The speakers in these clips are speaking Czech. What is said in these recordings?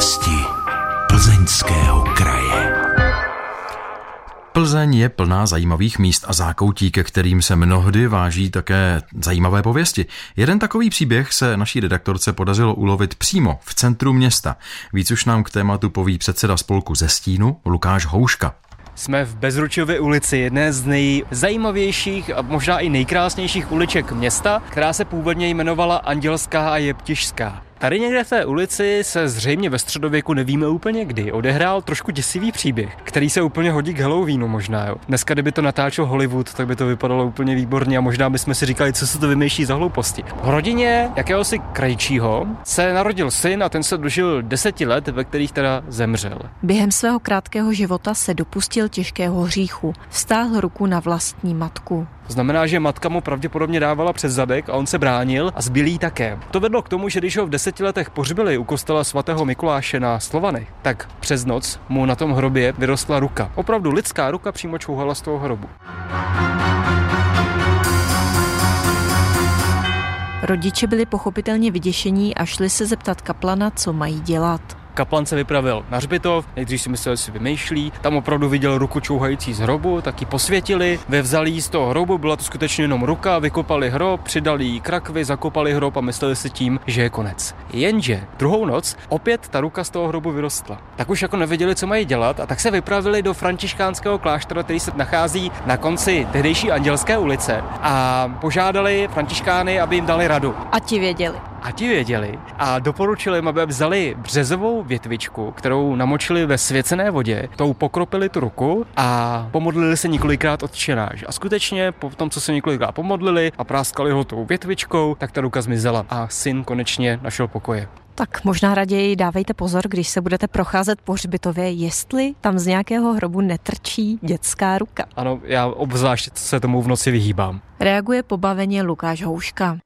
pověsti plzeňského kraje. Plzeň je plná zajímavých míst a zákoutí, ke kterým se mnohdy váží také zajímavé pověsti. Jeden takový příběh se naší redaktorce podařilo ulovit přímo v centru města. Víc už nám k tématu poví předseda spolku ze Stínu Lukáš Houška. Jsme v Bezručově ulici, jedné z nejzajímavějších a možná i nejkrásnějších uliček města, která se původně jmenovala Andělská a Jeptišská. Tady někde v té ulici se zřejmě ve středověku nevíme úplně kdy odehrál trošku děsivý příběh, který se úplně hodí k Halloweenu možná. Jo. Dneska, kdyby to natáčel Hollywood, tak by to vypadalo úplně výborně a možná bychom si říkali, co se to vymýšlí za hlouposti. V rodině jakéhosi krajčího se narodil syn a ten se dožil deseti let, ve kterých teda zemřel. Během svého krátkého života se dopustil těžkého hříchu. Vstáhl ruku na vlastní matku. To znamená, že matka mu pravděpodobně dávala přes zadek a on se bránil a zbylý také. To vedlo k tomu, že když ho v deseti letech pohřbili u kostela svatého Mikuláše na Slovanech, tak přes noc mu na tom hrobě vyrostla ruka. Opravdu lidská ruka přímo čouhala z toho hrobu. Rodiče byli pochopitelně vyděšení a šli se zeptat kaplana, co mají dělat. Kaplan se vypravil na hřbitov, nejdřív si myslel, že si vymýšlí, tam opravdu viděl ruku čouhající z hrobu, tak ji posvětili, vyvzali jí z toho hrobu, byla to skutečně jenom ruka, vykopali hrob, přidali jí krakvy, zakopali hrob a mysleli si tím, že je konec. Jenže druhou noc opět ta ruka z toho hrobu vyrostla. Tak už jako nevěděli, co mají dělat a tak se vypravili do františkánského kláštera, který se nachází na konci tehdejší Andělské ulice a požádali františkány, aby jim dali radu. A ti věděli. A ti věděli a doporučili jim, aby vzali březovou větvičku, kterou namočili ve svěcené vodě, tou pokropili tu ruku a pomodlili se několikrát odčenáš. A skutečně po tom, co se několikrát pomodlili a práskali ho tou větvičkou, tak ta ruka zmizela a syn konečně našel pokoje. Tak možná raději dávejte pozor, když se budete procházet po hřbitově, jestli tam z nějakého hrobu netrčí dětská ruka. Ano, já obzvlášť se tomu v noci vyhýbám. Reaguje pobaveně Lukáš Houška.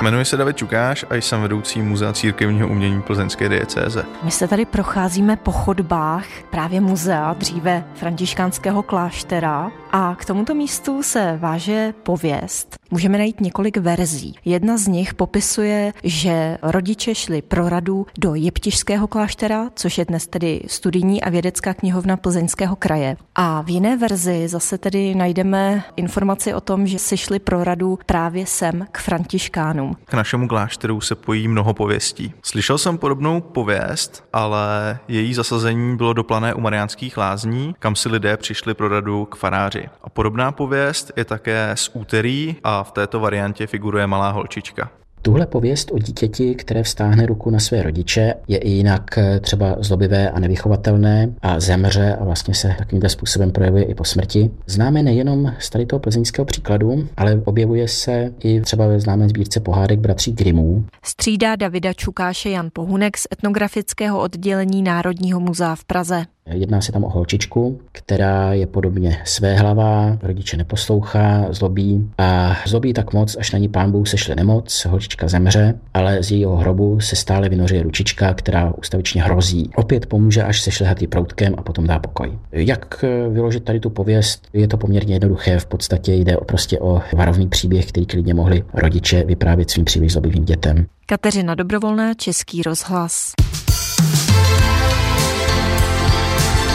Jmenuji se David Čukáš a jsem vedoucí Muzea církevního umění Plzeňské diecéze. My se tady procházíme po chodbách právě muzea, dříve františkánského kláštera a k tomuto místu se váže pověst. Můžeme najít několik verzí. Jedna z nich popisuje, že rodiče šli pro radu do Jeptišského kláštera, což je dnes tedy studijní a vědecká knihovna Plzeňského kraje. A v jiné verzi zase tedy najdeme informaci o tom, že si šli pro radu právě sem k františkánům. K našemu klášteru se pojí mnoho pověstí. Slyšel jsem podobnou pověst, ale její zasazení bylo do plané u Mariánských lázní, kam si lidé přišli pro radu k faráři. A podobná pověst je také z úterý a v této variantě figuruje malá holčička. Tuhle pověst o dítěti, které vstáhne ruku na své rodiče, je i jinak eh, třeba zlobivé a nevychovatelné a zemře a vlastně se takovýmhle způsobem projevuje i po smrti. Známe nejenom z tady toho plzeňského příkladu, ale objevuje se i třeba ve známé sbírce pohádek bratří Grimů. Střídá Davida Čukáše Jan Pohunek z etnografického oddělení Národního muzea v Praze. Jedná se tam o holčičku, která je podobně svéhlavá, rodiče neposlouchá, zlobí a zlobí tak moc, až na ní pán Bůh sešle nemoc, holčička zemře, ale z jejího hrobu se stále vynoří ručička, která ustavičně hrozí. Opět pomůže, až se šlehatý proutkem a potom dá pokoj. Jak vyložit tady tu pověst? Je to poměrně jednoduché, v podstatě jde prostě o varovný příběh, který klidně mohli rodiče vyprávět svým příliš zlobivým dětem. Kateřina Dobrovolná, Český rozhlas.